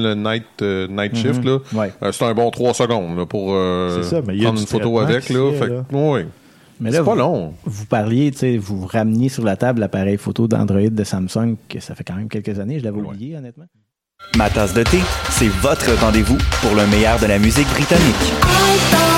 le night, euh, night Mhm. shift, Ouais. euh, c'est un bon 3 secondes là, pour euh, ça, mais prendre une photo avec. Là, fait. Mais pas vous- long. Vous parliez, tu sais, vous rameniez sur la table l'appareil photo d'Android de Samsung, que ça fait quand même quelques années, je l'avais oublié, honnêtement. Ma tasse de thé, c'est votre rendez-vous pour le meilleur de la musique britannique.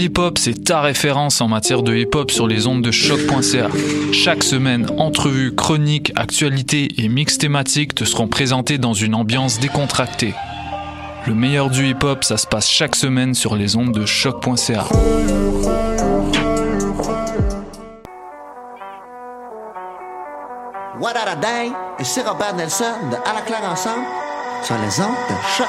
Pool Hip Hop, c'est ta référence en matière de hip hop sur les ondes de choc.ca. Chaque semaine, entrevues, chroniques, actualités et mix thématiques te seront présentés dans une ambiance décontractée. Le meilleur du hip hop, ça se passe chaque semaine sur les ondes de choc.ca. What a Day et c'est Robert Nelson de À la claire ensemble sur les ondes de choc.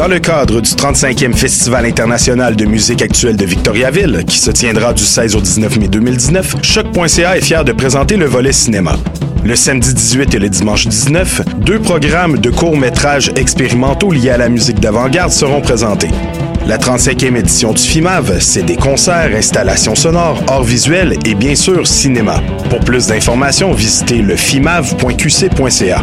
Dans le cadre du 35e Festival international de musique actuelle de Victoriaville, qui se tiendra du 16 au 19 mai 2019, Choc.ca est fier de présenter le volet cinéma. Le samedi 18 et le dimanche 19, deux programmes de courts-métrages expérimentaux liés à la musique d'avant-garde seront présentés. La 35e édition du FIMAV, c'est des concerts, installations sonores, arts visuels et bien sûr cinéma. Pour plus d'informations, visitez le fimav.qc.ca.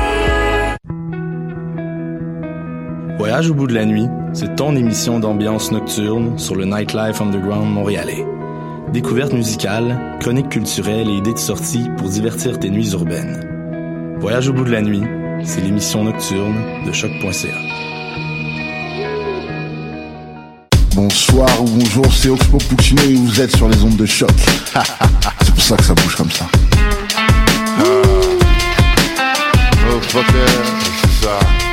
Voyage au bout de la nuit, c'est ton émission d'ambiance nocturne sur le Nightlife Underground montréalais. Découvertes musicales, chroniques culturelles et idées de sortie pour divertir tes nuits urbaines. Voyage au bout de la nuit, c'est l'émission nocturne de choc.ca. Bonsoir ou bonjour, c'est Oxpo Puccino et vous êtes sur les ondes de choc. c'est pour ça que ça bouge comme ça. Oh fucker, c'est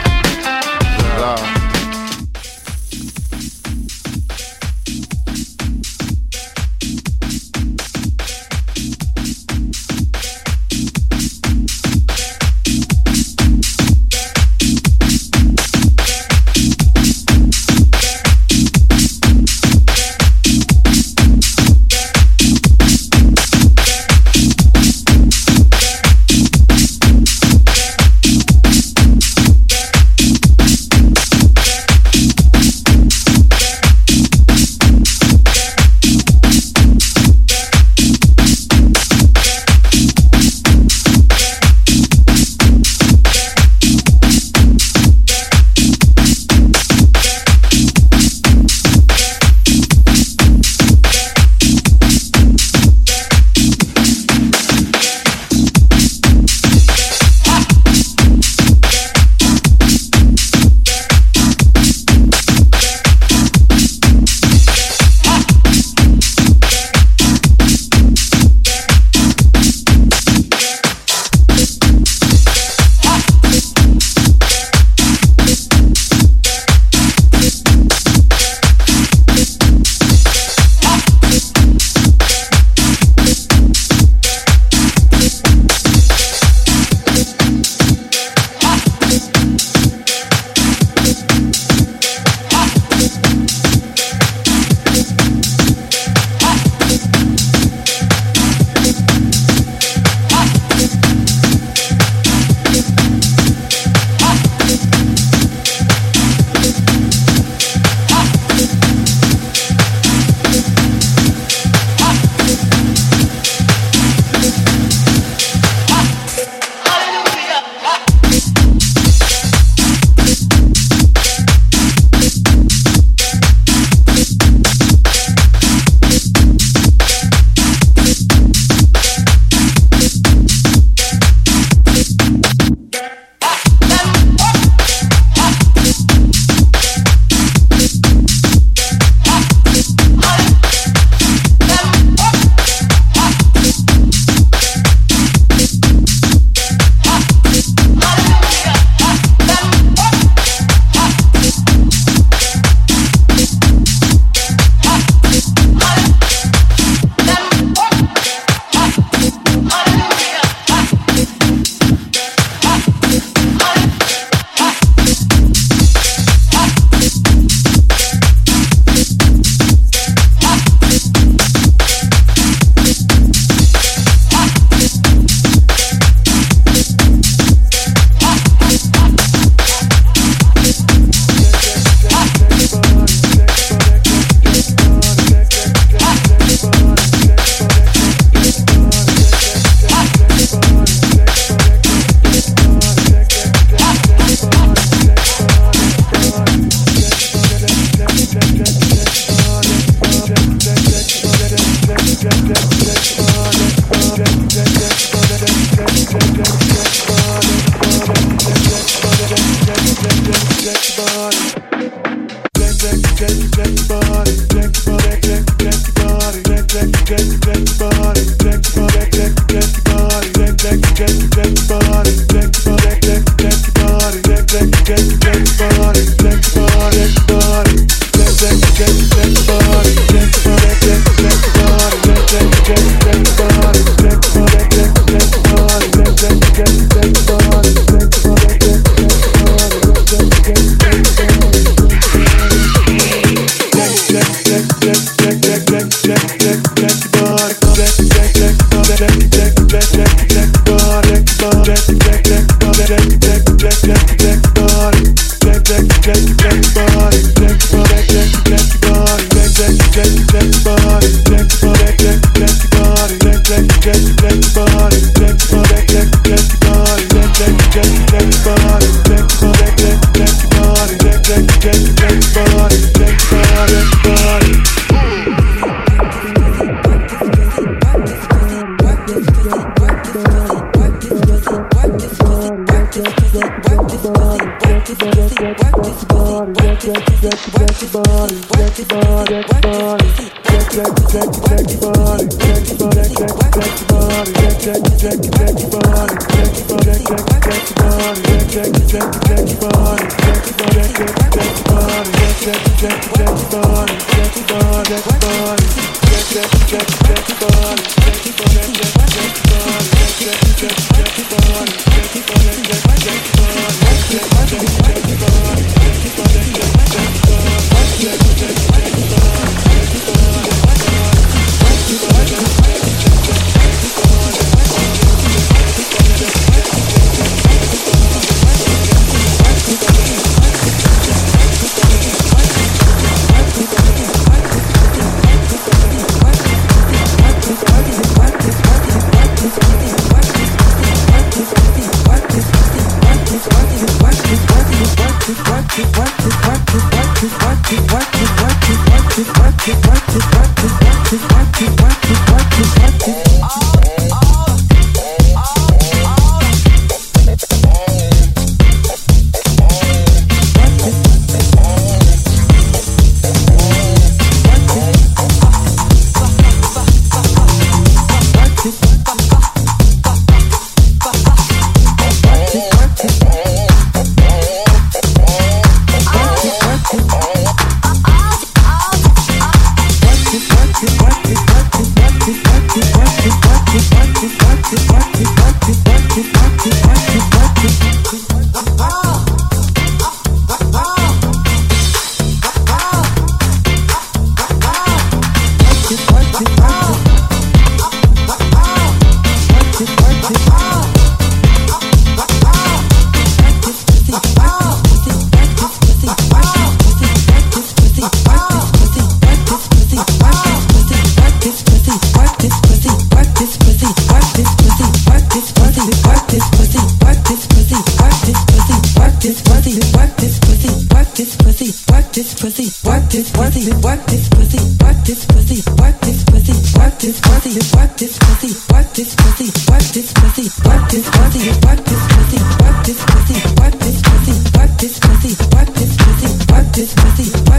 pussy, work this pussy, What this pussy, What this pussy, What this pussy, What this pussy, What this pussy, What this pussy, What this pussy, What this pussy, What this pussy, What this pussy, What this pussy, What this pussy, What this pussy, work this pussy, work this pussy, work this pussy, work this pussy, work this pussy,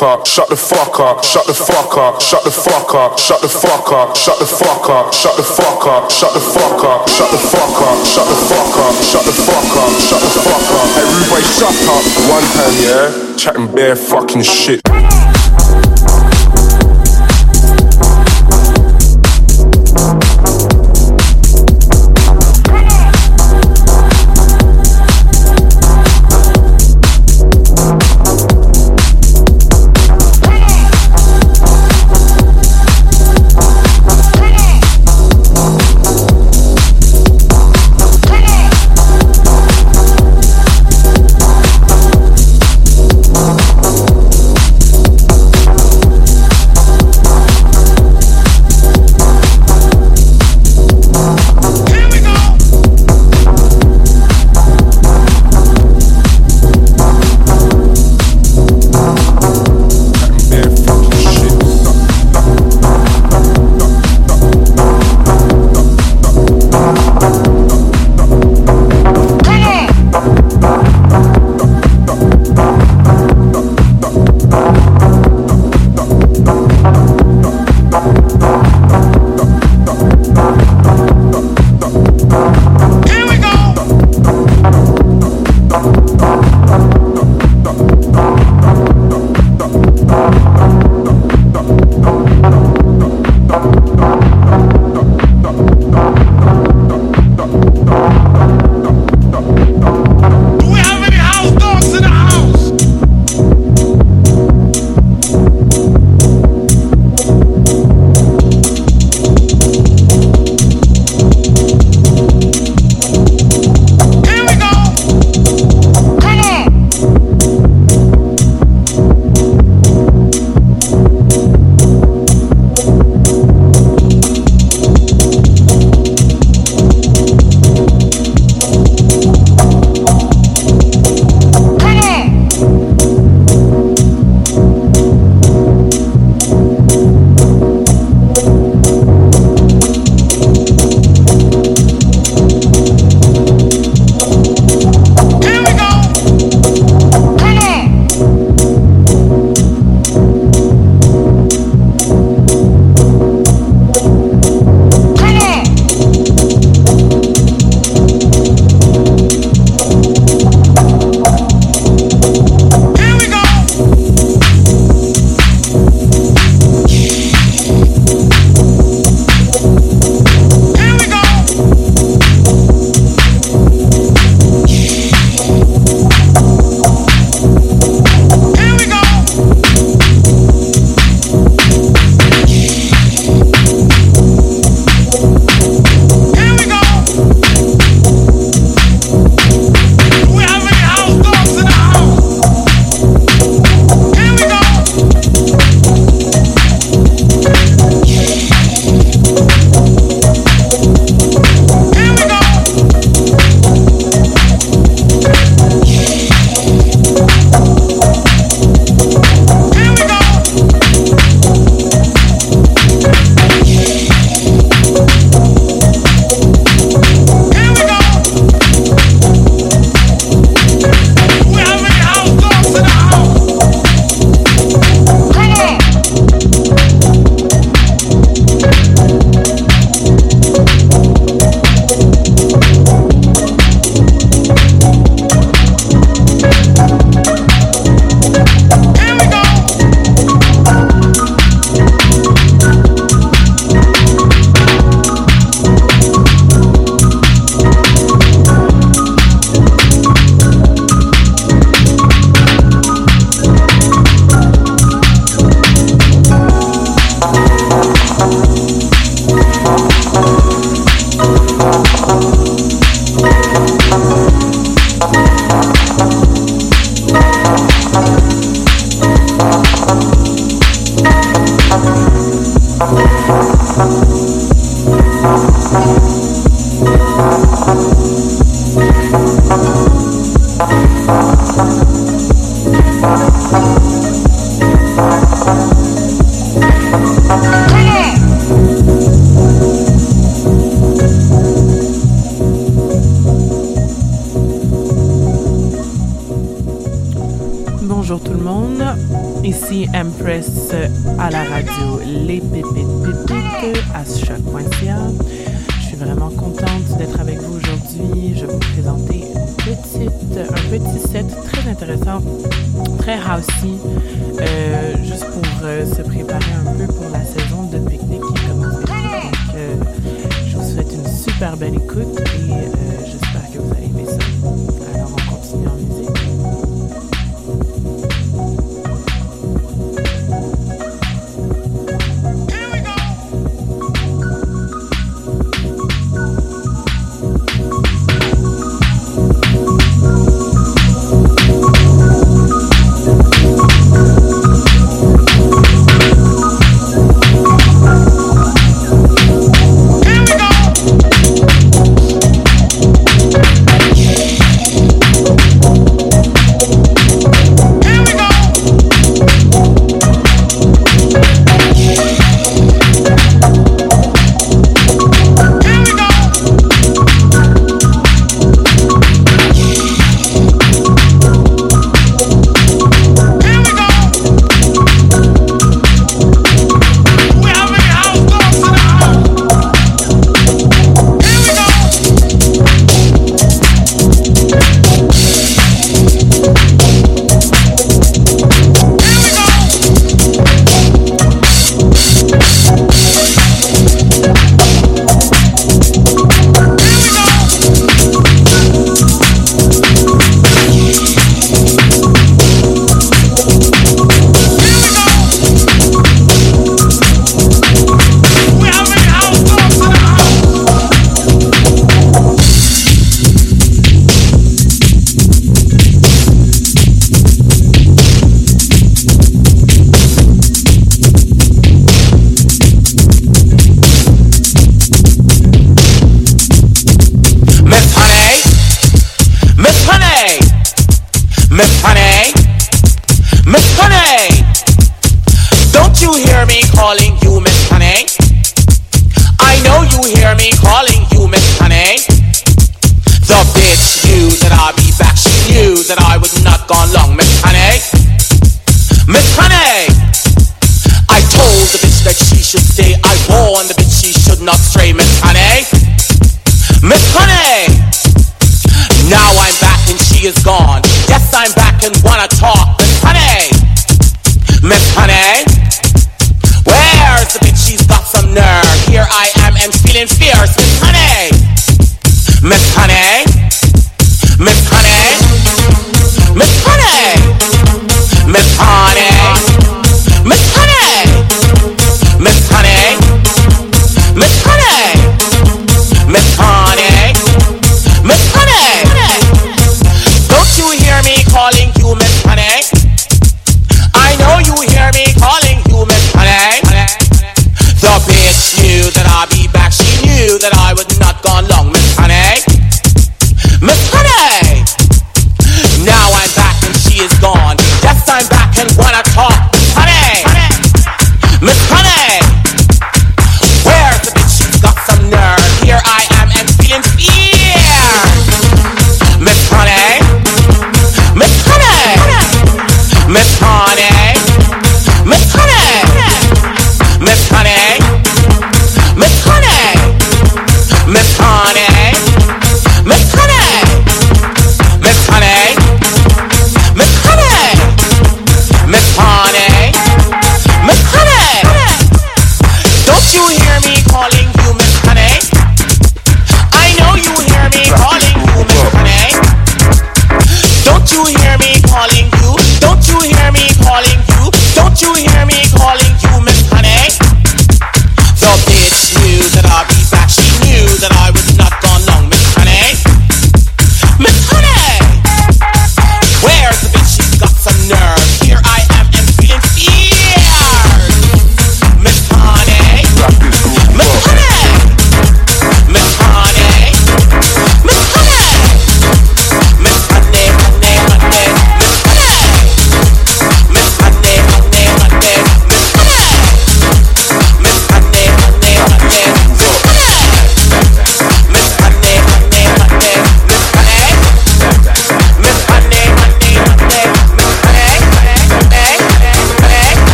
fuck up, shut the fuck up, shut the fuck up, shut the fuck up, shut the fuck up, shut the fuck up, shut the fuck up, shut the fuck up, shut the fuck up, shut the fuck up, shut the fuck up, shut the fuck up. Everybody shut up. One time, yeah, chatting bare fucking shit. Thank you.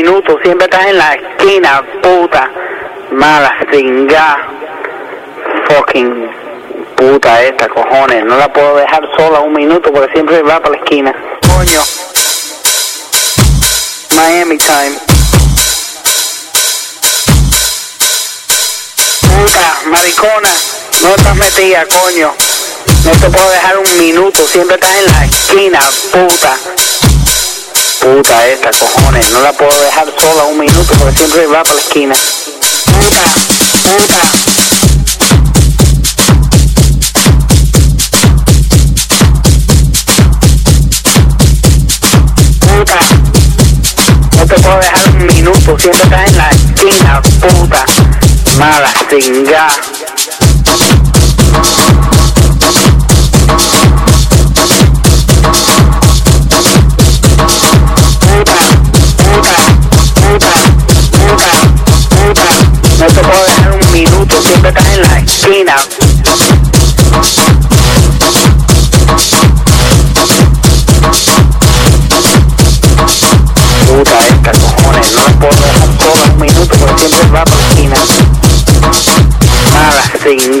Dejar un minuto, siempre estás en la esquina, puta. Mala, cinga. Fucking puta esta, cojones. No la puedo dejar sola un minuto porque siempre va para la esquina. Coño. Miami time. Puta, maricona. No estás metida, coño. No te puedo dejar un minuto, siempre estás en la esquina, puta. Puta esta, cojones. No la puedo dejar sola un minuto porque siempre va para la esquina. Puta, puta. Puta. No te puedo dejar un minuto, siempre estás en la esquina, puta. Mala, cinga. Gino. Puta esta cojones, no puedo dejar todos los minutos porque siempre va por esquina. Nada, sin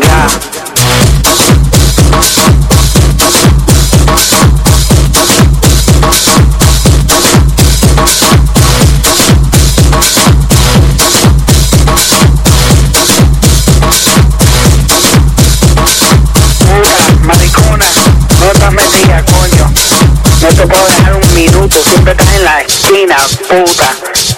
la esquina,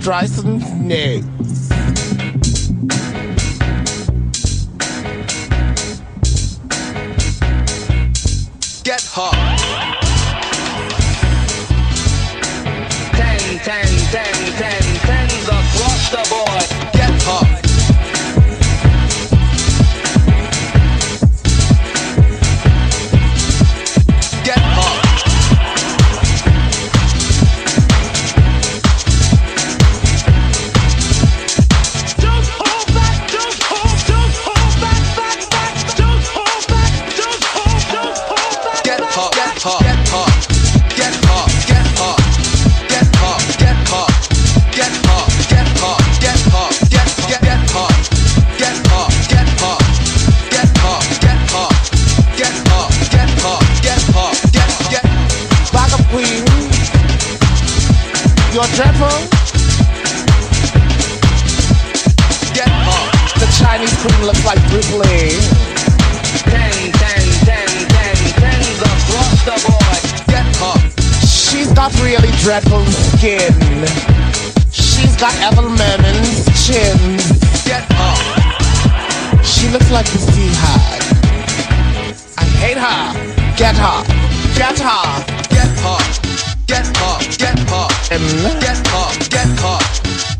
tries to got really dreadful skin. She's got Ethel Merman's chin. Get up. She looks like a beehive. I hate her. Get her. Get her. Get her. Get her. Get her. Get her. Get her. Get her.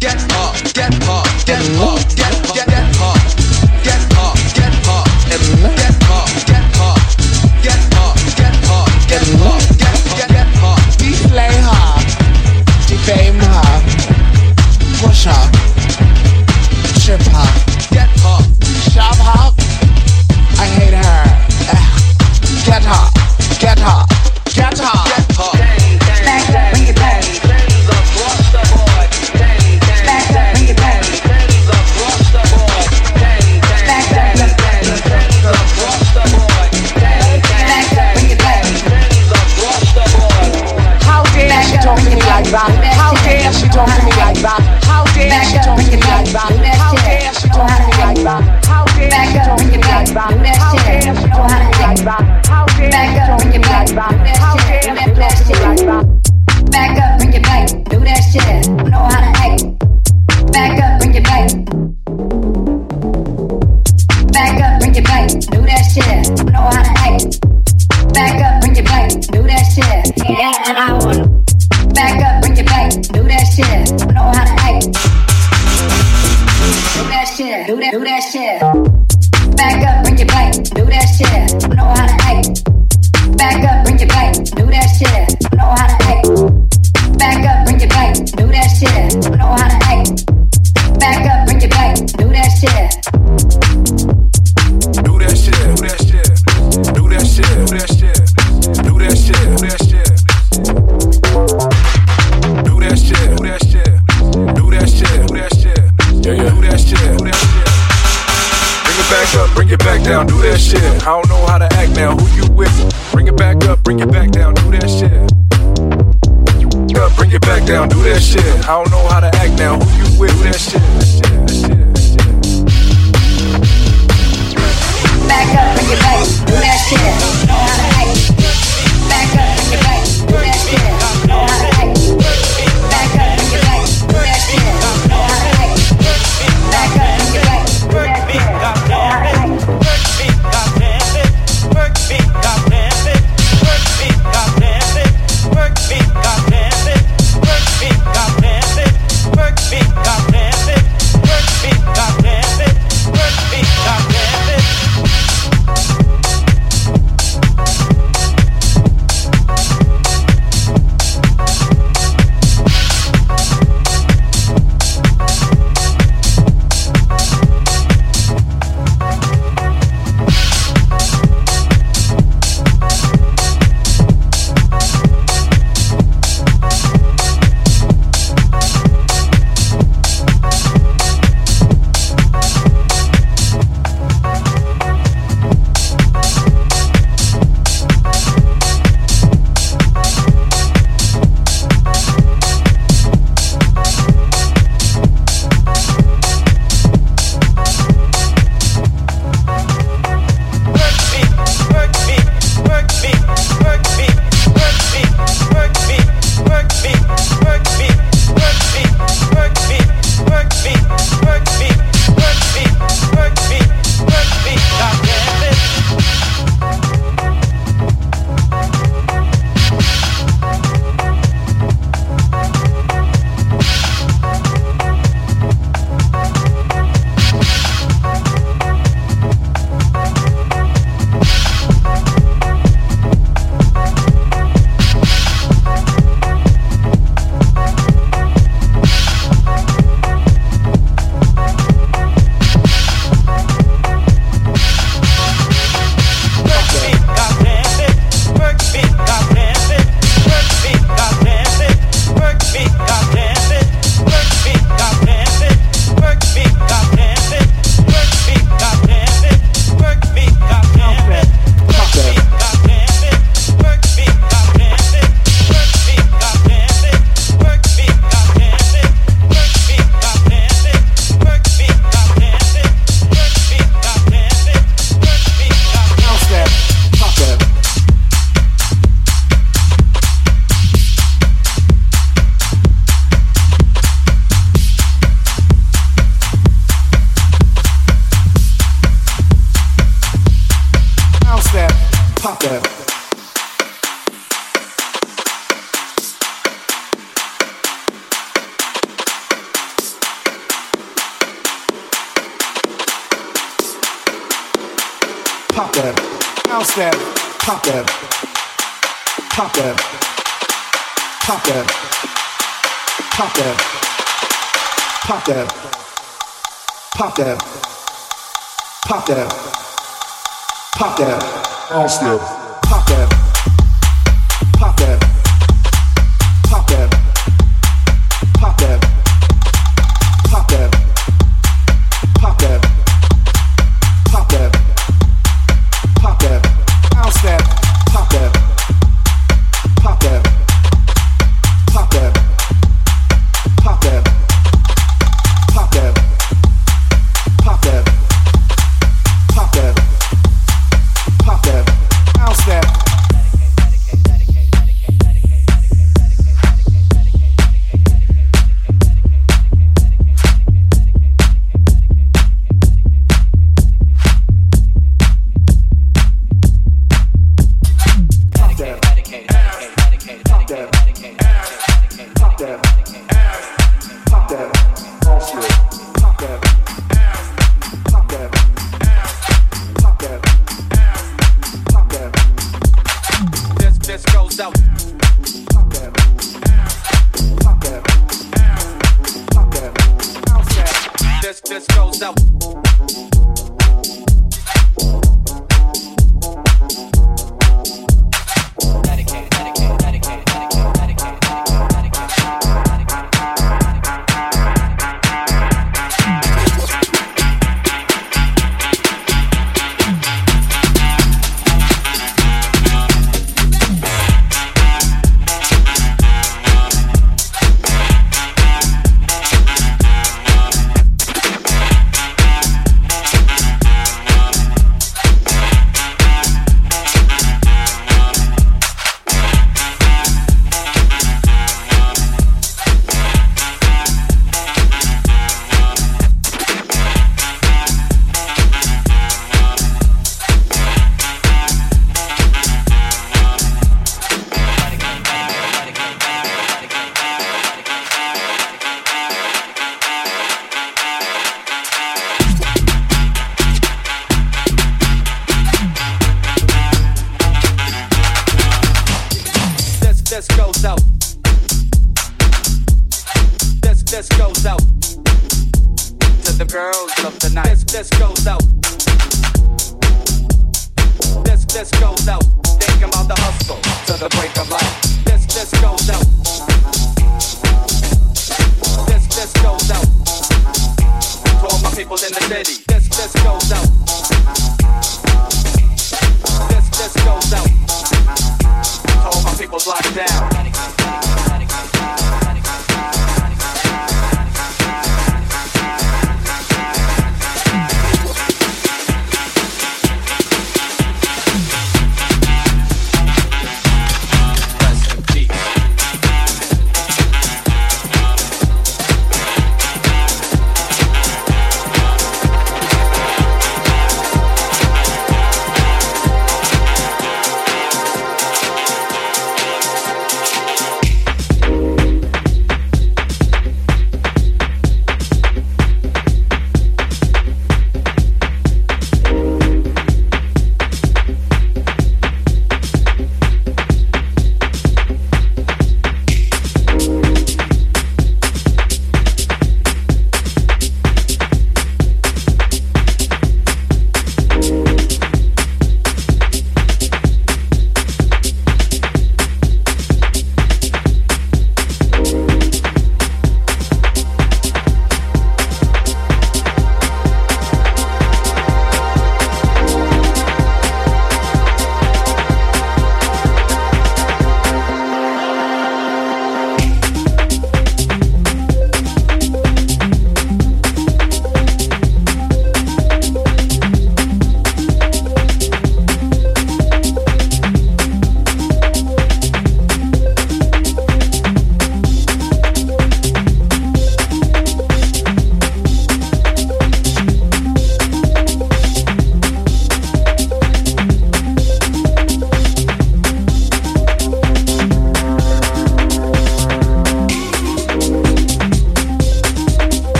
Get her. Get her. Get her. Get her. Get her, get her. Get her. Dang, dang, back, dang, bring it back. Things across the board. Dang, dang, back, dang, bring it back. Things across the board. Dang, dang, back, dang, dang, dang. Things across the board. Dang, dang, back, dang, bring it back. How dare she talk to me like that? How dare she talk to me like that? How dare she talk to me like that? How dare she talk to me like that? How dare she talk to me like that?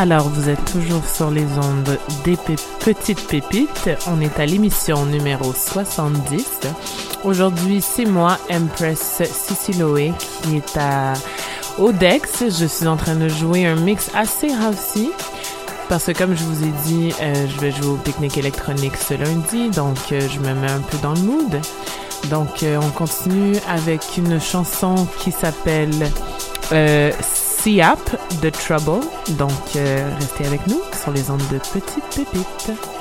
Alors, vous êtes toujours sur les ondes des petites pépites. On est à l'émission numéro 70. Aujourd'hui, c'est moi, Empress Siciloé, qui est à Odex. Je suis en train de jouer un mix assez housey. Parce que comme je vous ai dit, euh, je vais jouer au pique-nique électronique ce lundi, donc euh, je me mets un peu dans le mood. Donc euh, on continue avec une chanson qui s'appelle Siap de Trouble. Donc euh, restez avec nous sur les ondes de Petites Pépites.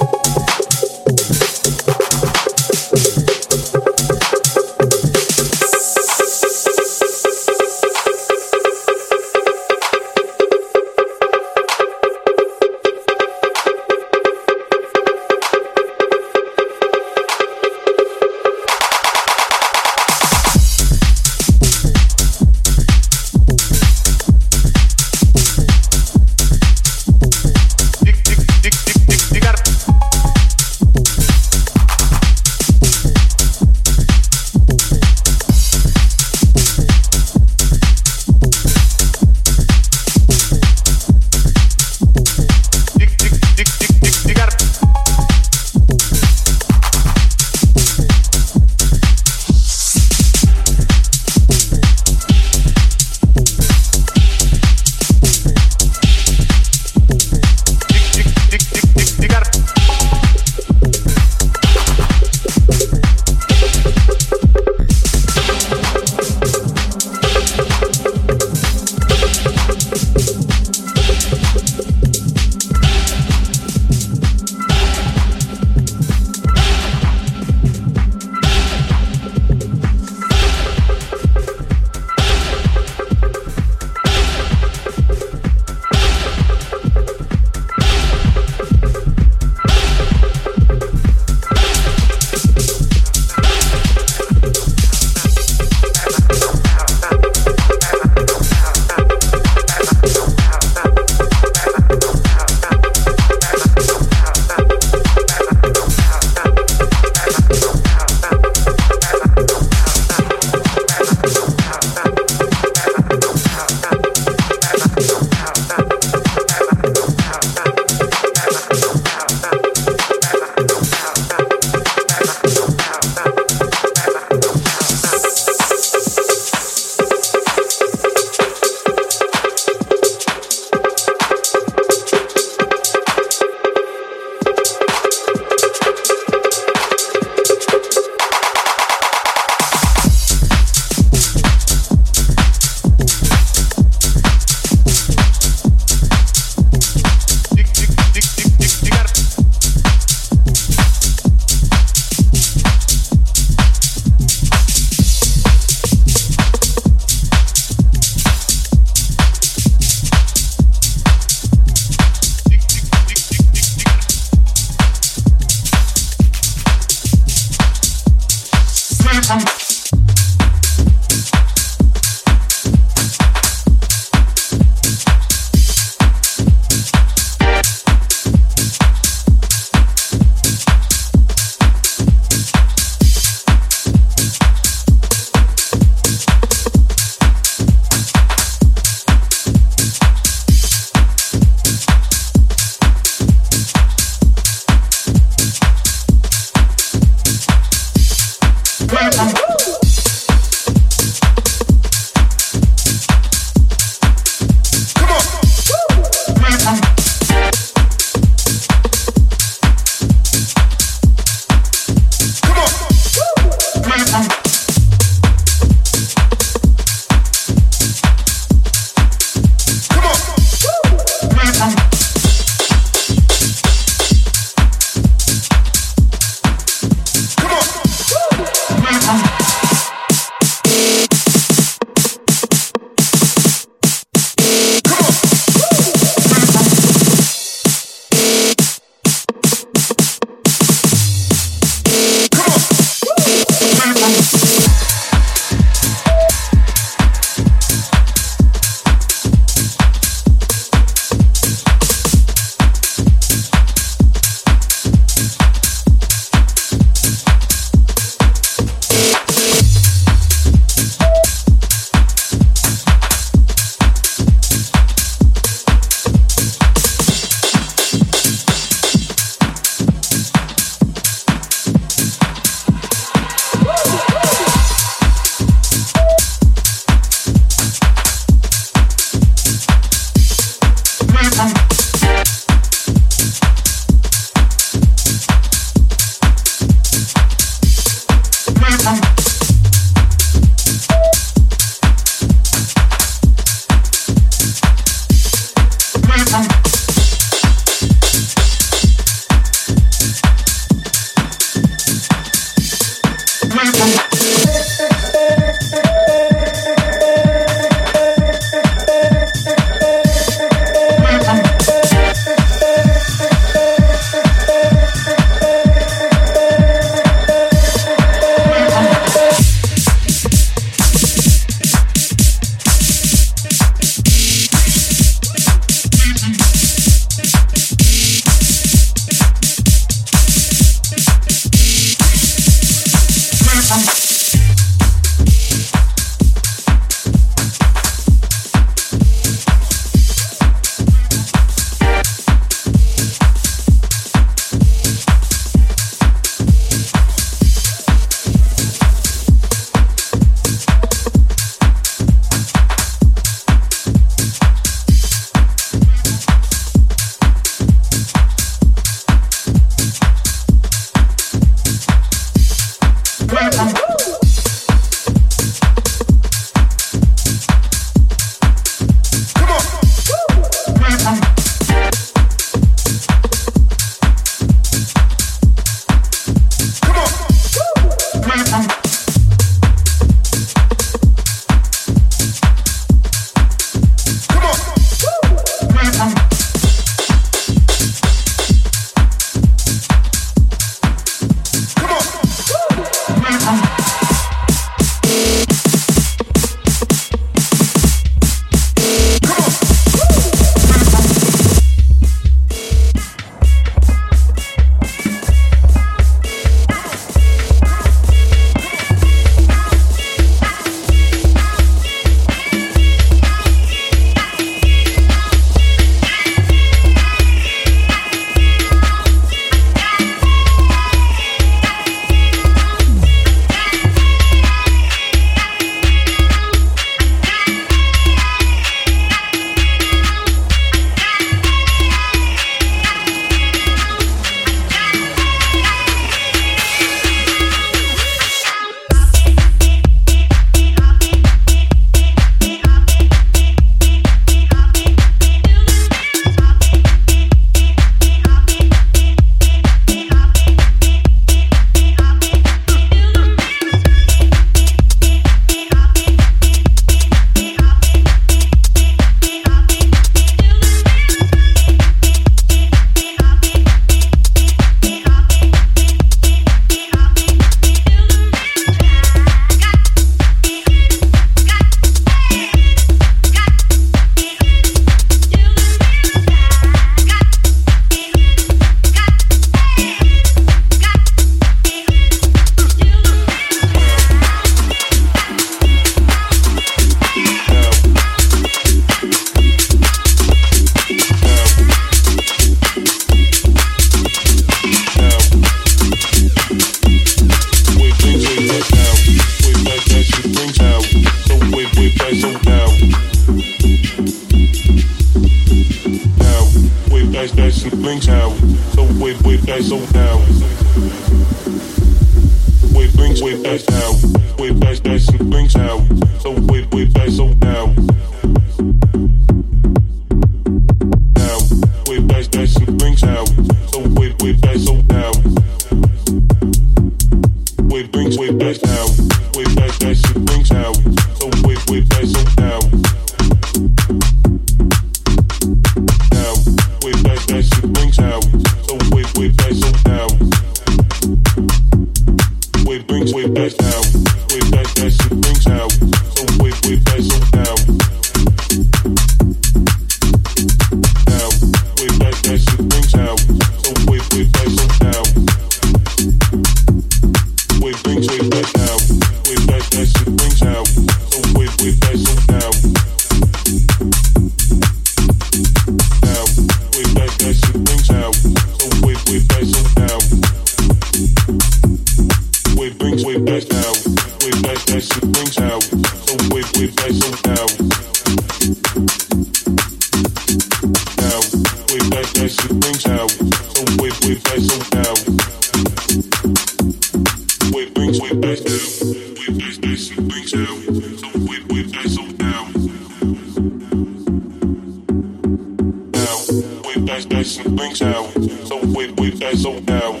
down. So we we back so down.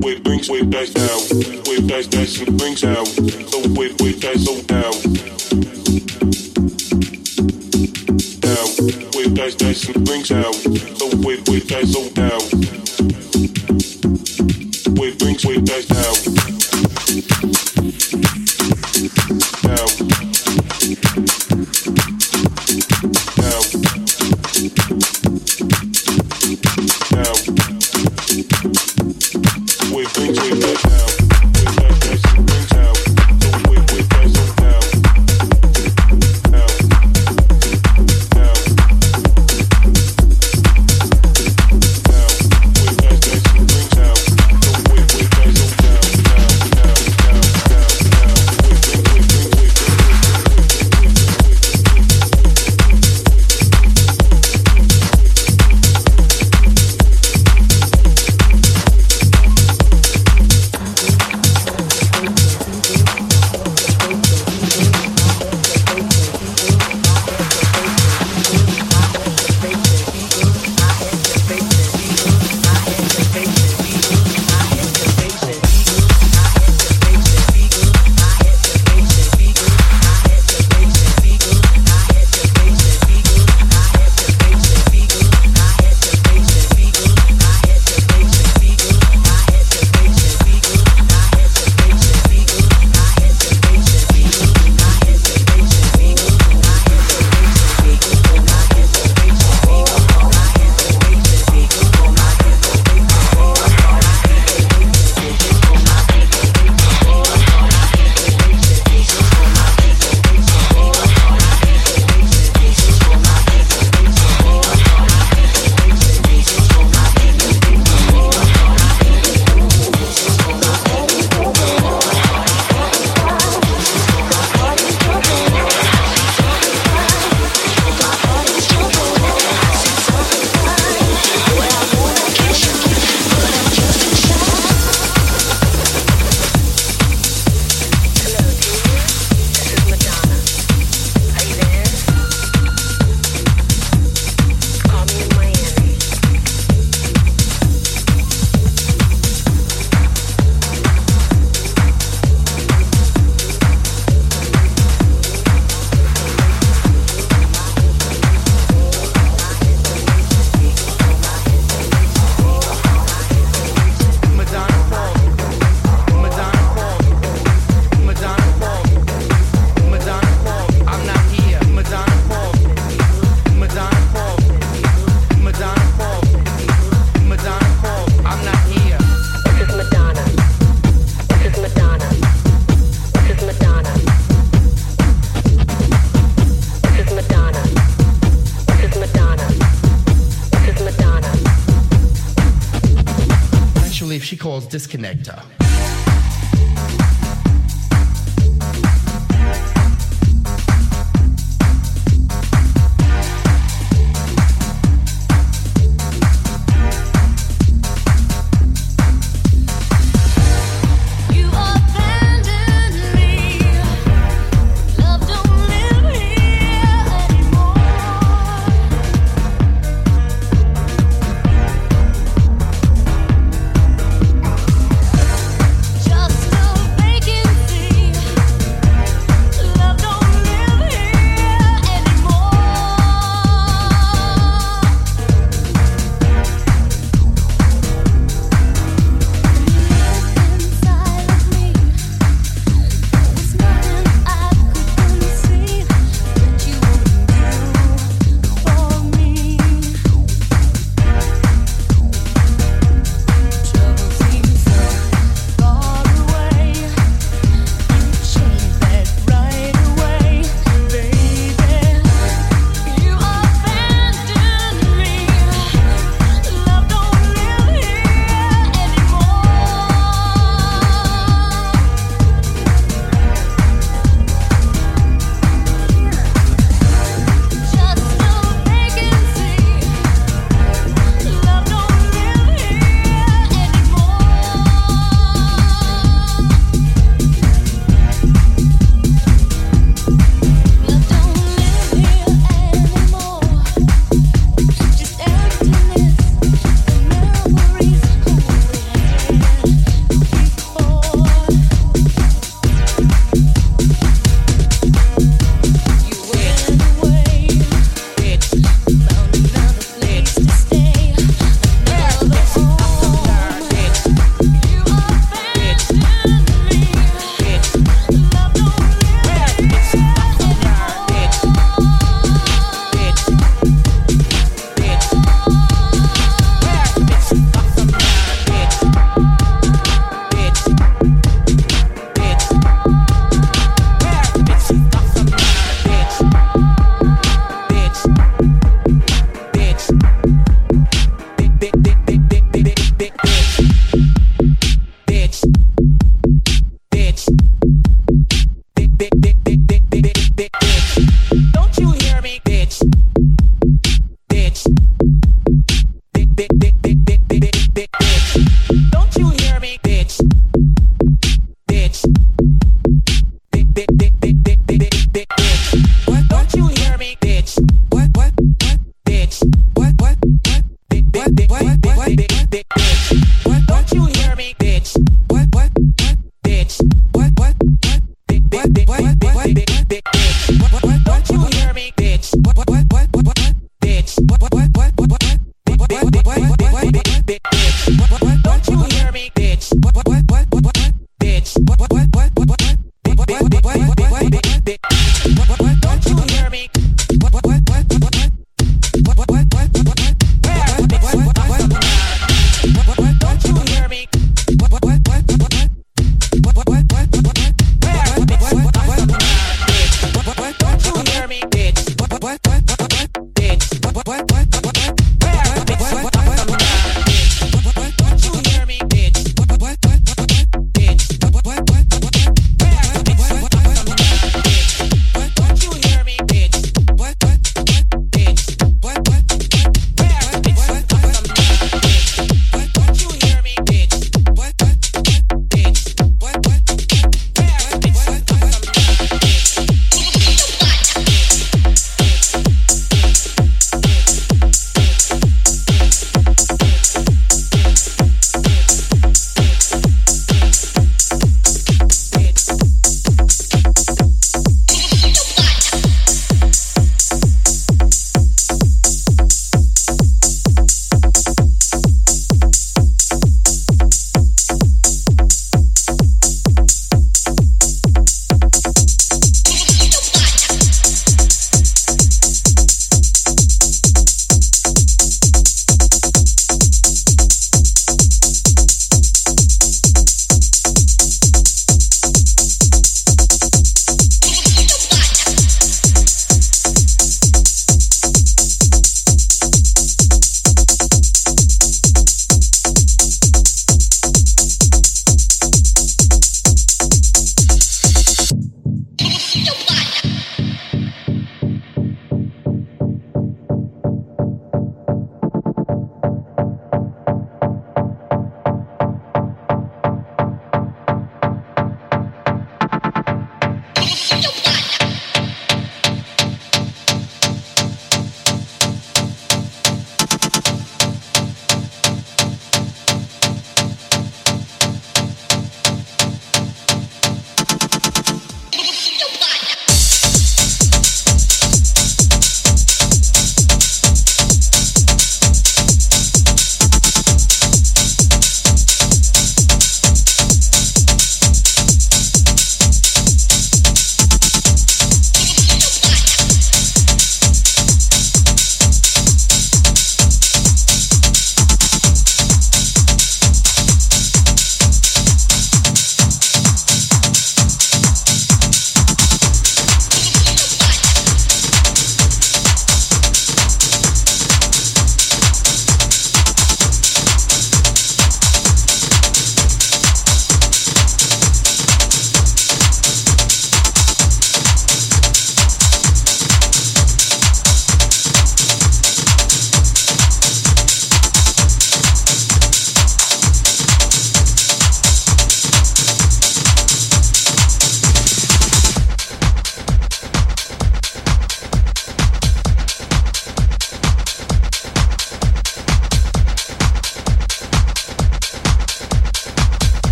Wait, brings wait, dice down. We back back so brings down. So we we back so down. Down. We back back so brings down. So we we back so down. We brings we back down.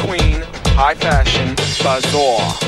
Queen? High fashion. Bazaar.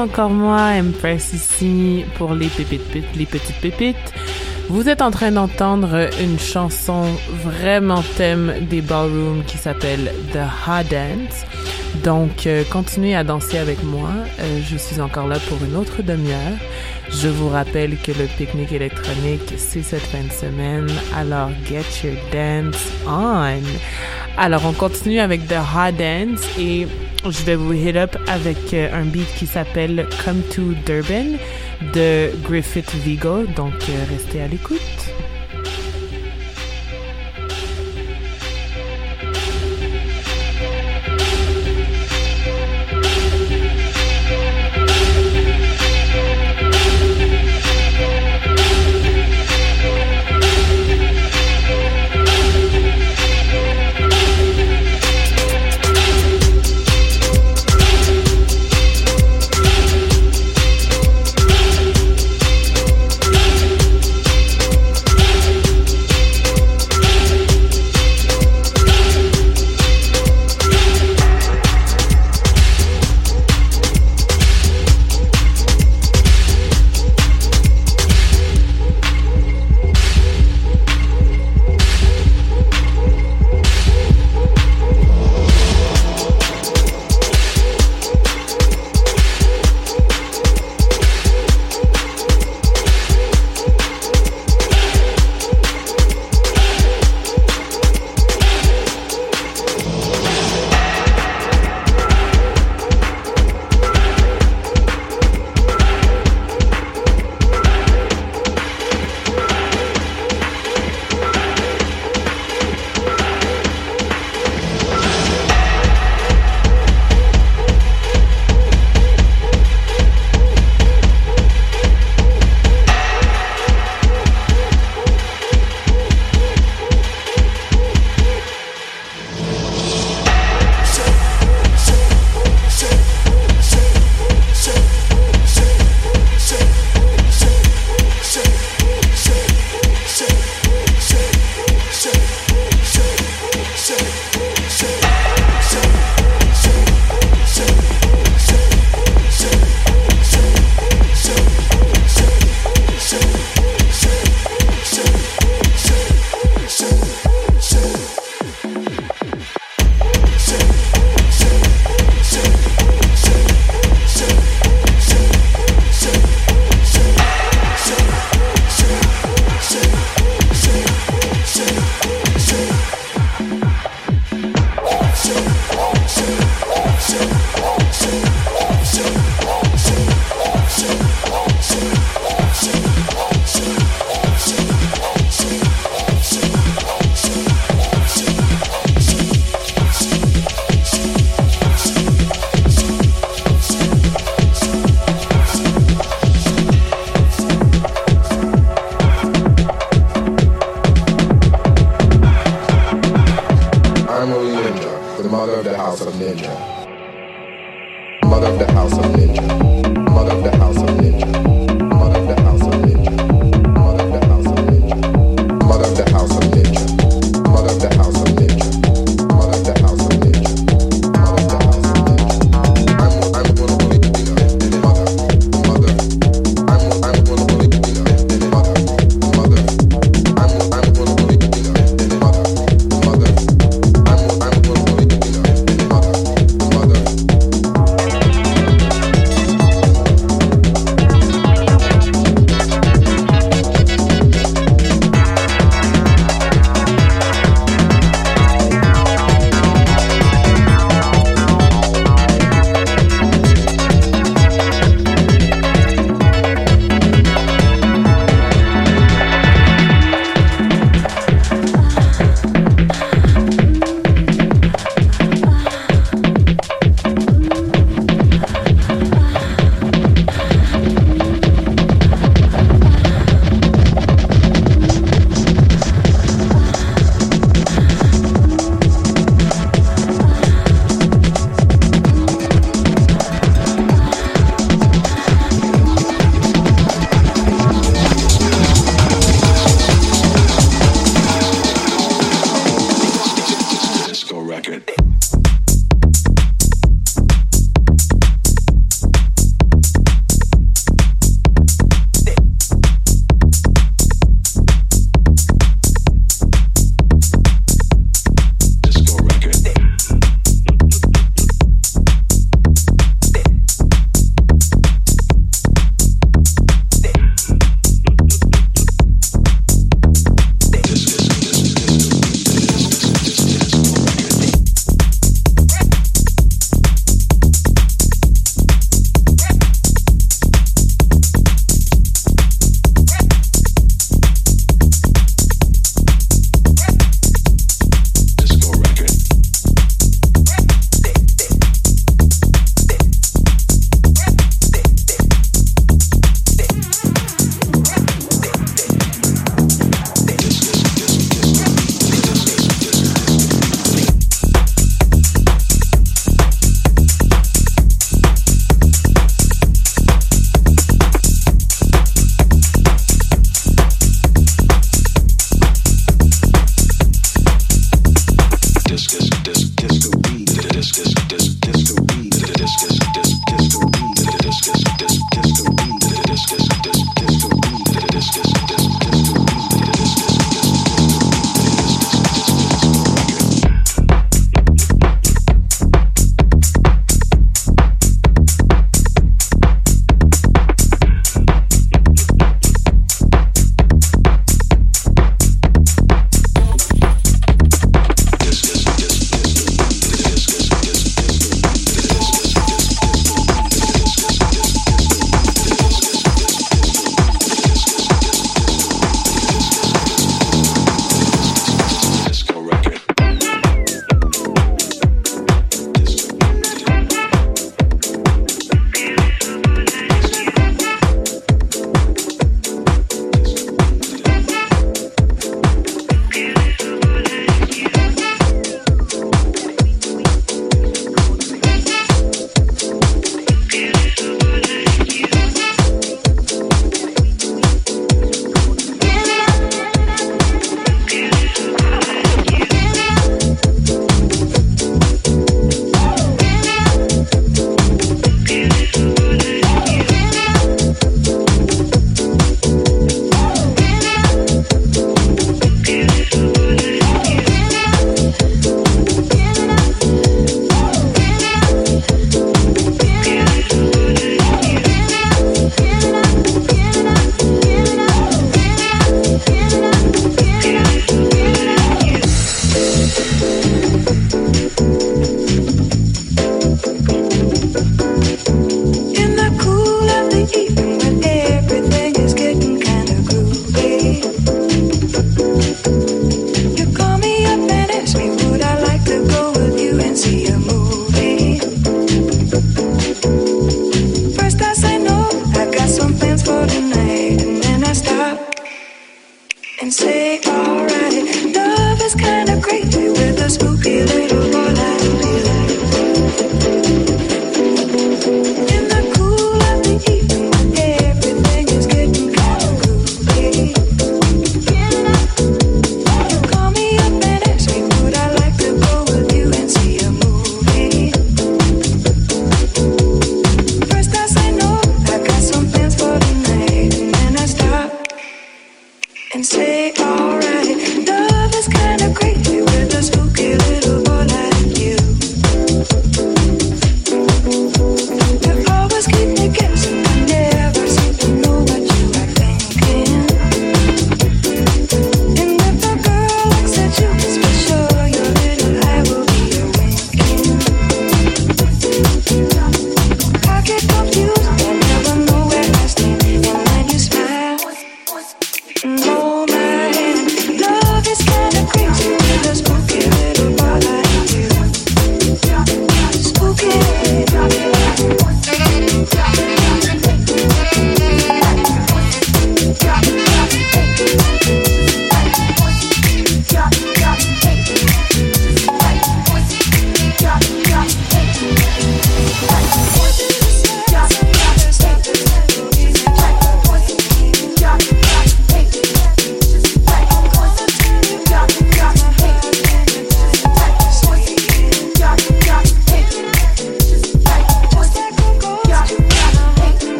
Encore moi, Empress ici pour les pépites, les petites pépites. Vous êtes en train d'entendre une chanson vraiment thème des ballrooms qui s'appelle The Ha Dance. Donc, euh, continuez à danser avec moi. Euh, je suis encore là pour une autre demi-heure. Je vous rappelle que le pique-nique électronique, c'est cette fin de semaine. Alors, get your dance on. Alors, on continue avec The Ha Dance et je vais vous hit up avec euh, un beat qui s'appelle Come to Durban de Griffith Vigo. Donc, euh, restez à l'écoute.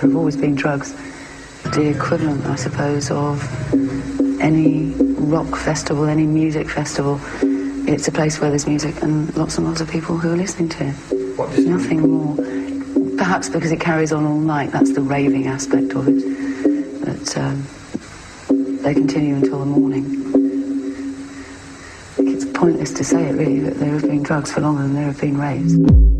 Have always been drugs. The equivalent, I suppose, of any rock festival, any music festival. It's a place where there's music and lots and lots of people who are listening to it. Nothing more. Perhaps because it carries on all night. That's the raving aspect of it. But um, they continue until the morning. It's pointless to say it really that there have been drugs for longer than there have been raves.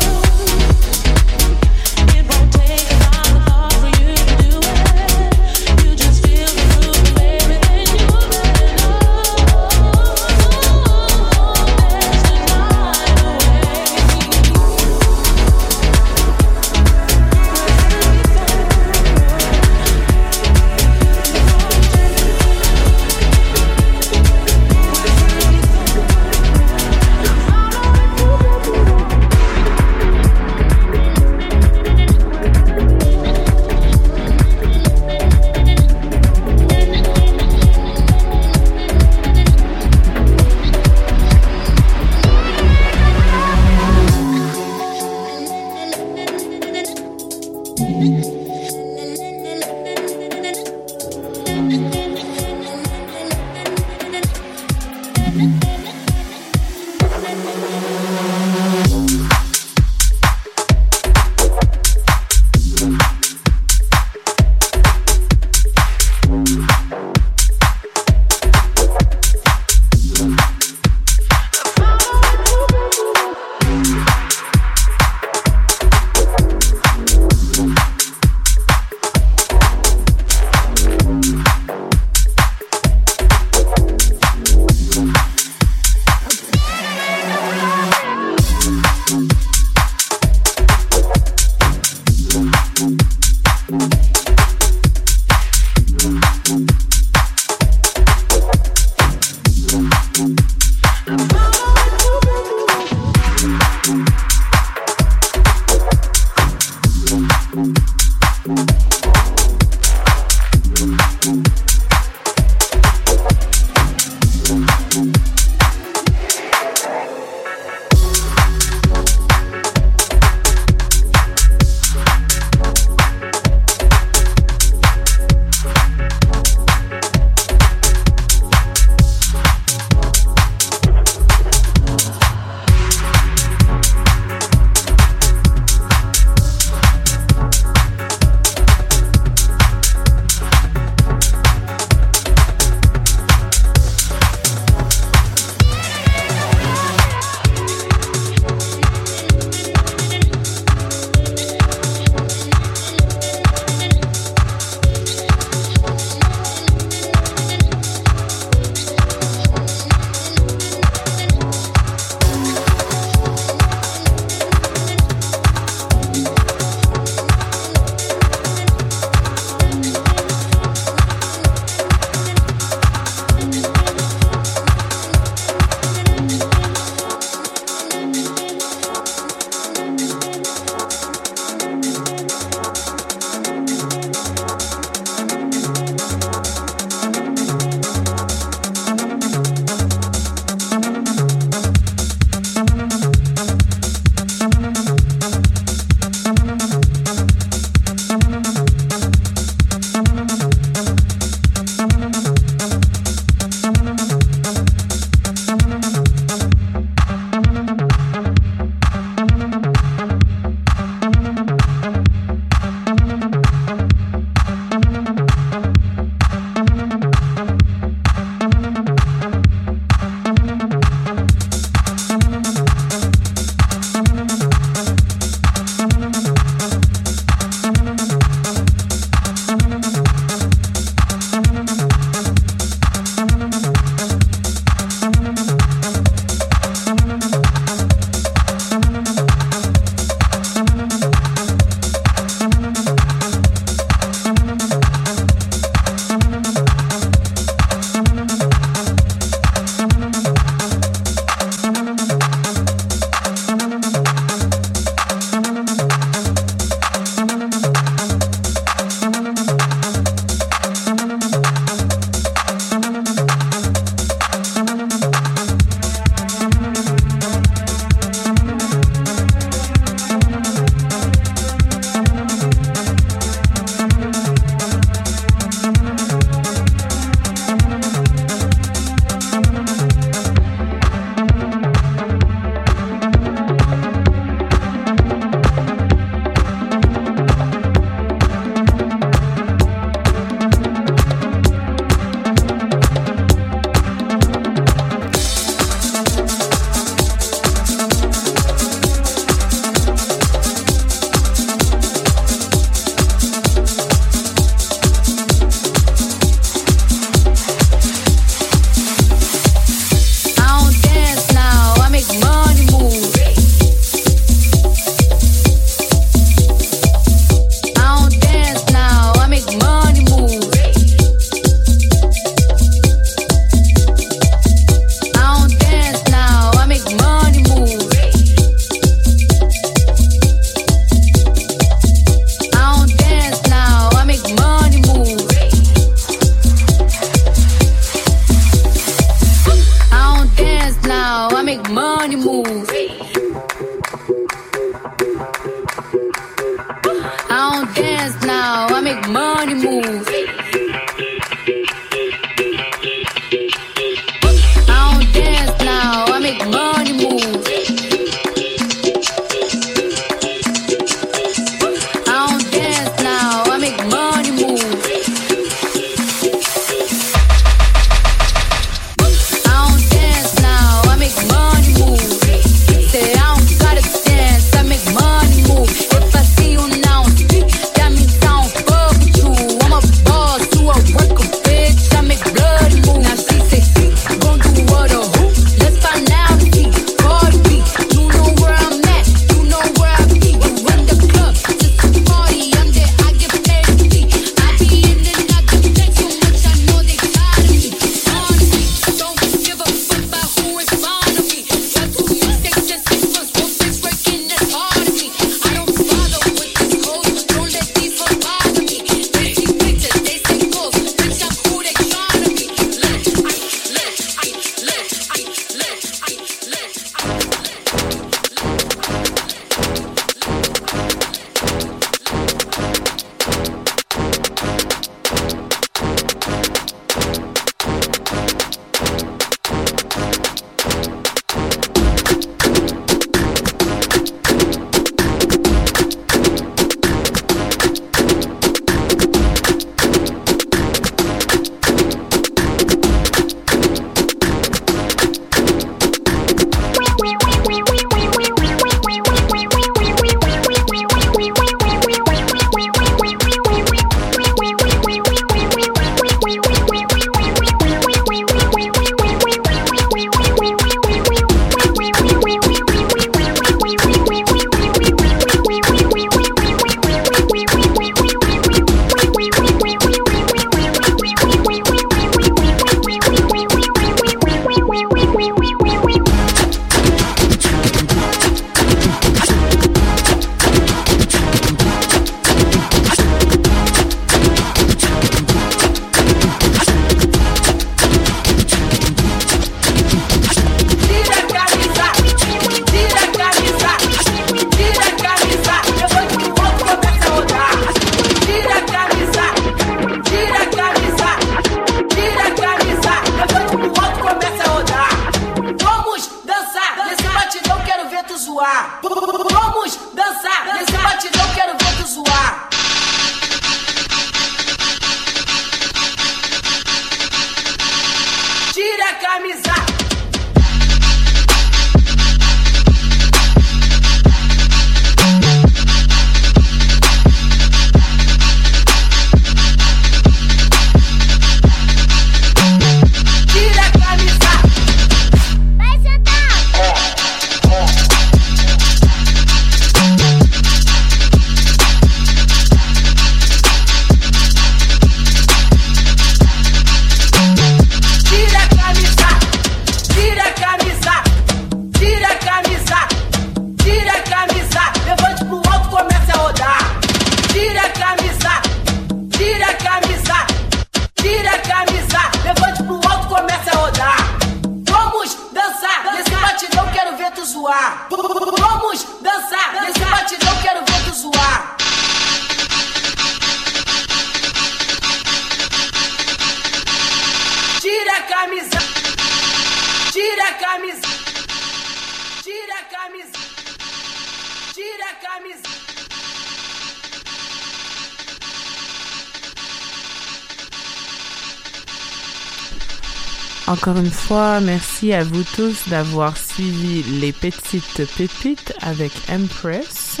fois, merci à vous tous d'avoir suivi les petites pépites avec Empress.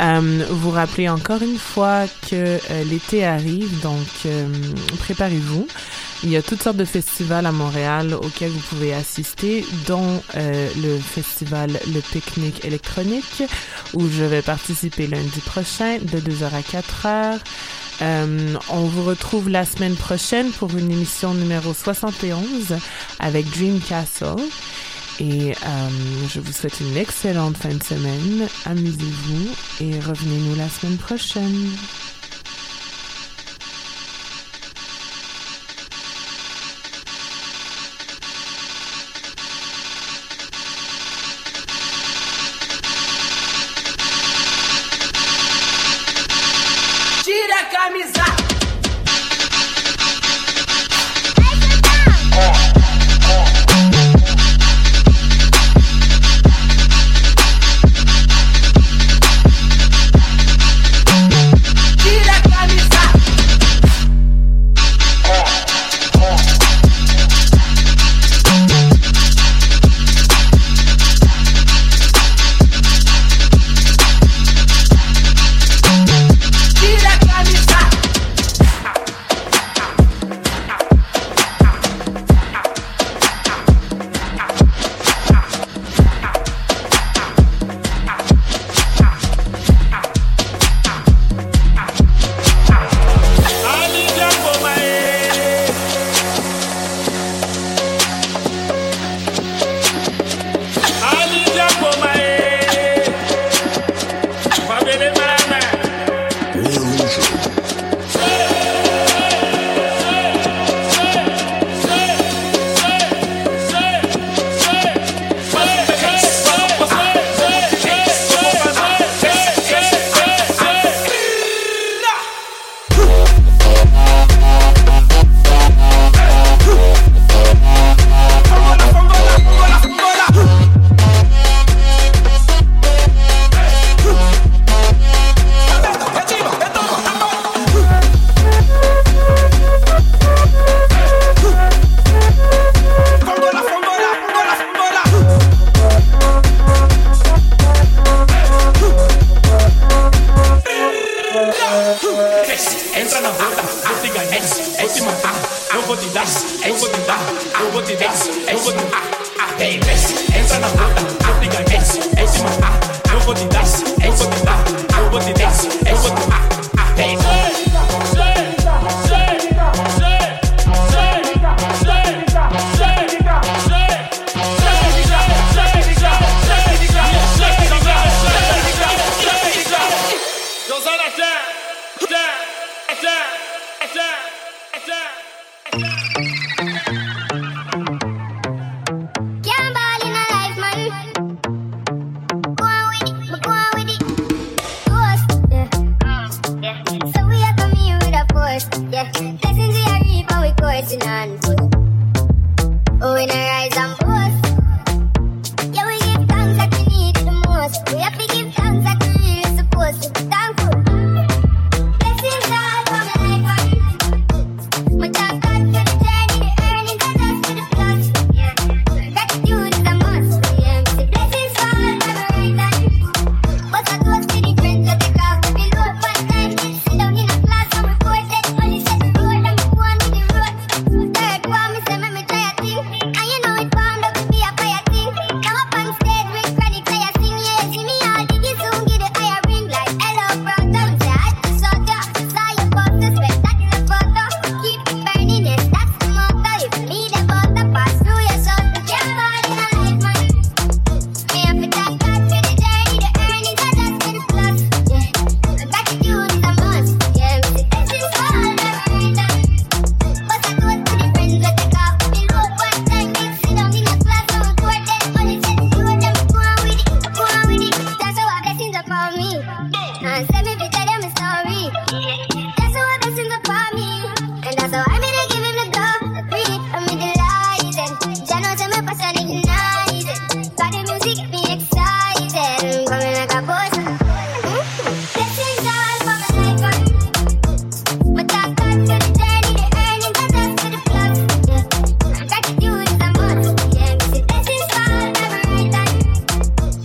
Euh, vous rappelez encore une fois que euh, l'été arrive, donc euh, préparez-vous. Il y a toutes sortes de festivals à Montréal auxquels vous pouvez assister, dont euh, le festival Le Pique-Nique électronique, où je vais participer lundi prochain de 2h à 4h. Euh, on vous retrouve la semaine prochaine pour une émission numéro 71 avec Dream Castle. Et euh, je vous souhaite une excellente fin de semaine. Amusez-vous et revenez-nous la semaine prochaine.